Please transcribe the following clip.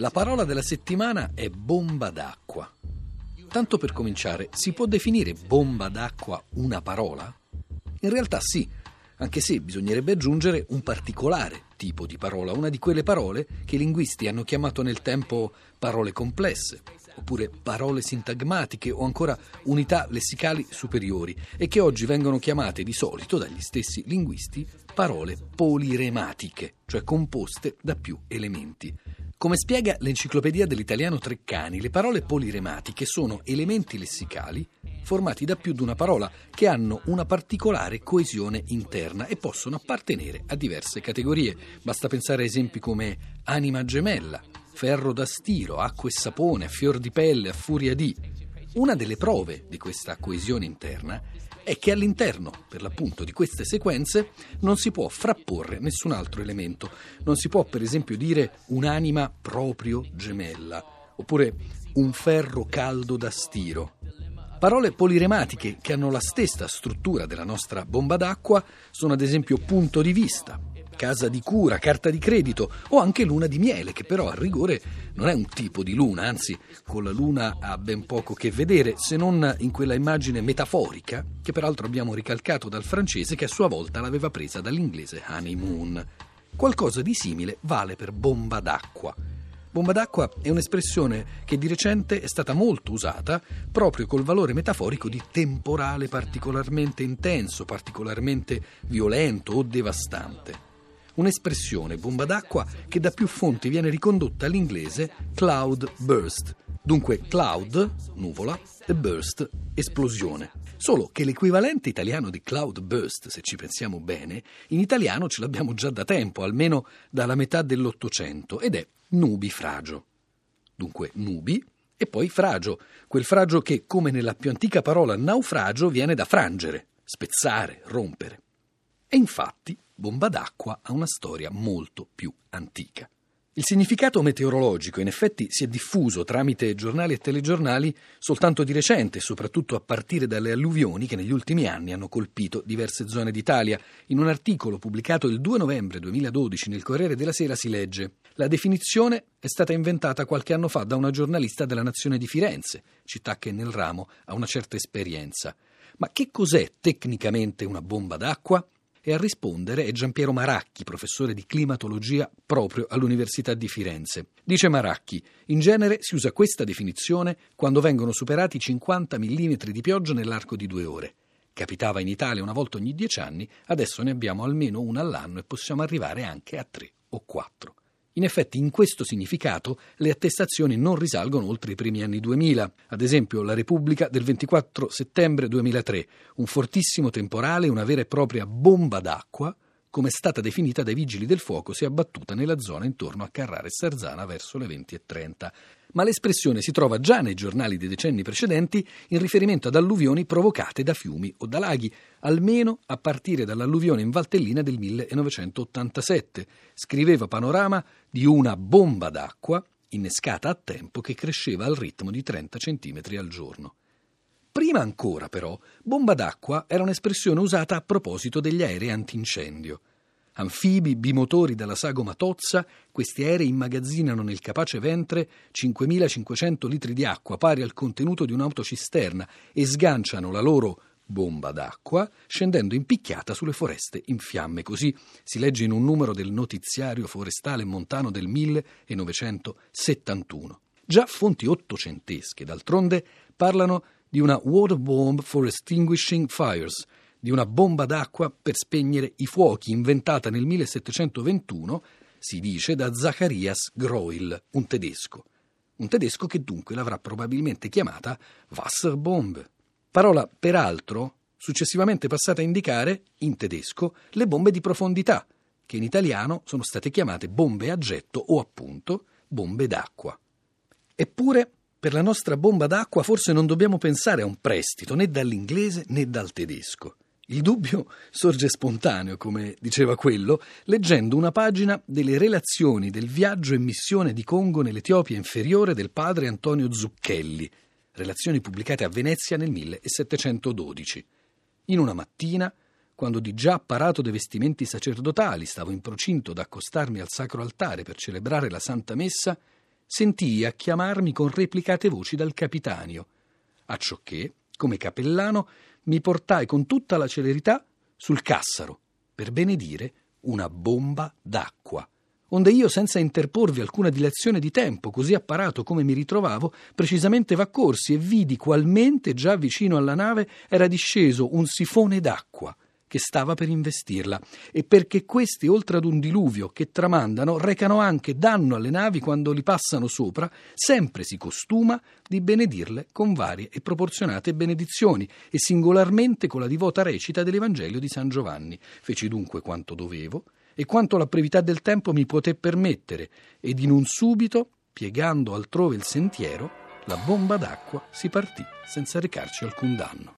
La parola della settimana è bomba d'acqua. Tanto per cominciare, si può definire bomba d'acqua una parola? In realtà sì, anche se bisognerebbe aggiungere un particolare tipo di parola, una di quelle parole che i linguisti hanno chiamato nel tempo parole complesse, oppure parole sintagmatiche o ancora unità lessicali superiori e che oggi vengono chiamate di solito dagli stessi linguisti parole polirematiche, cioè composte da più elementi. Come spiega l'enciclopedia dell'italiano Treccani, le parole polirematiche sono elementi lessicali formati da più di una parola che hanno una particolare coesione interna e possono appartenere a diverse categorie. Basta pensare a esempi come anima gemella, ferro da stiro, acqua e sapone, fior di pelle, a furia di. Una delle prove di questa coesione interna è che all'interno, per l'appunto, di queste sequenze non si può frapporre nessun altro elemento. Non si può, per esempio, dire un'anima proprio gemella, oppure un ferro caldo da stiro. Parole polirematiche che hanno la stessa struttura della nostra bomba d'acqua sono ad esempio punto di vista, casa di cura, carta di credito o anche luna di miele, che però a rigore non è un tipo di luna, anzi con la luna ha ben poco che vedere, se non in quella immagine metaforica, che peraltro abbiamo ricalcato dal francese che a sua volta l'aveva presa dall'inglese honeymoon. Qualcosa di simile vale per bomba d'acqua. Bomba d'acqua è un'espressione che di recente è stata molto usata proprio col valore metaforico di temporale particolarmente intenso, particolarmente violento o devastante un'espressione bomba d'acqua che da più fonti viene ricondotta all'inglese cloud burst. Dunque cloud, nuvola, e burst, esplosione. Solo che l'equivalente italiano di cloud burst, se ci pensiamo bene, in italiano ce l'abbiamo già da tempo, almeno dalla metà dell'Ottocento, ed è nubifragio. Dunque nubi e poi fragio, quel fragio che, come nella più antica parola naufragio, viene da frangere, spezzare, rompere. E infatti bomba d'acqua ha una storia molto più antica. Il significato meteorologico in effetti si è diffuso tramite giornali e telegiornali soltanto di recente, soprattutto a partire dalle alluvioni che negli ultimi anni hanno colpito diverse zone d'Italia. In un articolo pubblicato il 2 novembre 2012 nel Corriere della Sera si legge La definizione è stata inventata qualche anno fa da una giornalista della Nazione di Firenze, città che nel ramo ha una certa esperienza. Ma che cos'è tecnicamente una bomba d'acqua? E a rispondere è Giampiero Maracchi, professore di climatologia proprio all'Università di Firenze. Dice Maracchi, in genere si usa questa definizione quando vengono superati 50 mm di pioggia nell'arco di due ore. Capitava in Italia una volta ogni dieci anni, adesso ne abbiamo almeno una all'anno e possiamo arrivare anche a tre o quattro. In effetti, in questo significato, le attestazioni non risalgono oltre i primi anni 2000. Ad esempio, la Repubblica del 24 settembre 2003, un fortissimo temporale, una vera e propria bomba d'acqua, come è stata definita dai vigili del fuoco, si è abbattuta nella zona intorno a Carrara e Sarzana verso le 20.30 ma l'espressione si trova già nei giornali dei decenni precedenti in riferimento ad alluvioni provocate da fiumi o da laghi, almeno a partire dall'alluvione in Valtellina del 1987. Scriveva Panorama di una bomba d'acqua innescata a tempo che cresceva al ritmo di 30 cm al giorno. Prima ancora, però, bomba d'acqua era un'espressione usata a proposito degli aerei antincendio. Anfibi, bimotori dalla sagoma Tozza, questi aerei immagazzinano nel capace ventre 5.500 litri di acqua, pari al contenuto di un'autocisterna, e sganciano la loro bomba d'acqua scendendo in picchiata sulle foreste in fiamme. Così si legge in un numero del notiziario forestale montano del 1971. Già fonti ottocentesche, d'altronde, parlano di una water bomb for extinguishing fires, di una bomba d'acqua per spegnere i fuochi inventata nel 1721, si dice, da Zacharias Greuel, un tedesco. Un tedesco che dunque l'avrà probabilmente chiamata Wasserbombe. Parola, peraltro, successivamente passata a indicare, in tedesco, le bombe di profondità, che in italiano sono state chiamate bombe a getto o appunto bombe d'acqua. Eppure, per la nostra bomba d'acqua forse non dobbiamo pensare a un prestito né dall'inglese né dal tedesco. Il dubbio sorge spontaneo, come diceva quello, leggendo una pagina delle relazioni del viaggio e missione di Congo nell'Etiopia inferiore del padre Antonio Zucchelli, relazioni pubblicate a Venezia nel 1712. In una mattina, quando di già apparato dei vestimenti sacerdotali stavo in procinto d'accostarmi al sacro altare per celebrare la Santa Messa, sentii a chiamarmi con replicate voci dal capitanio. Acciò che, come cappellano, mi portai con tutta la celerità sul Cassaro per benedire una bomba d'acqua onde io, senza interporvi alcuna dilazione di tempo, così apparato come mi ritrovavo, precisamente v'accorsi e vidi qualmente già vicino alla nave era disceso un sifone d'acqua che stava per investirla, e perché questi, oltre ad un diluvio che tramandano, recano anche danno alle navi quando li passano sopra, sempre si costuma di benedirle con varie e proporzionate benedizioni, e singolarmente con la divota recita dell'Evangelio di San Giovanni. Feci dunque quanto dovevo, e quanto la brevità del tempo mi poté permettere, ed in un subito, piegando altrove il sentiero, la bomba d'acqua si partì senza recarci alcun danno.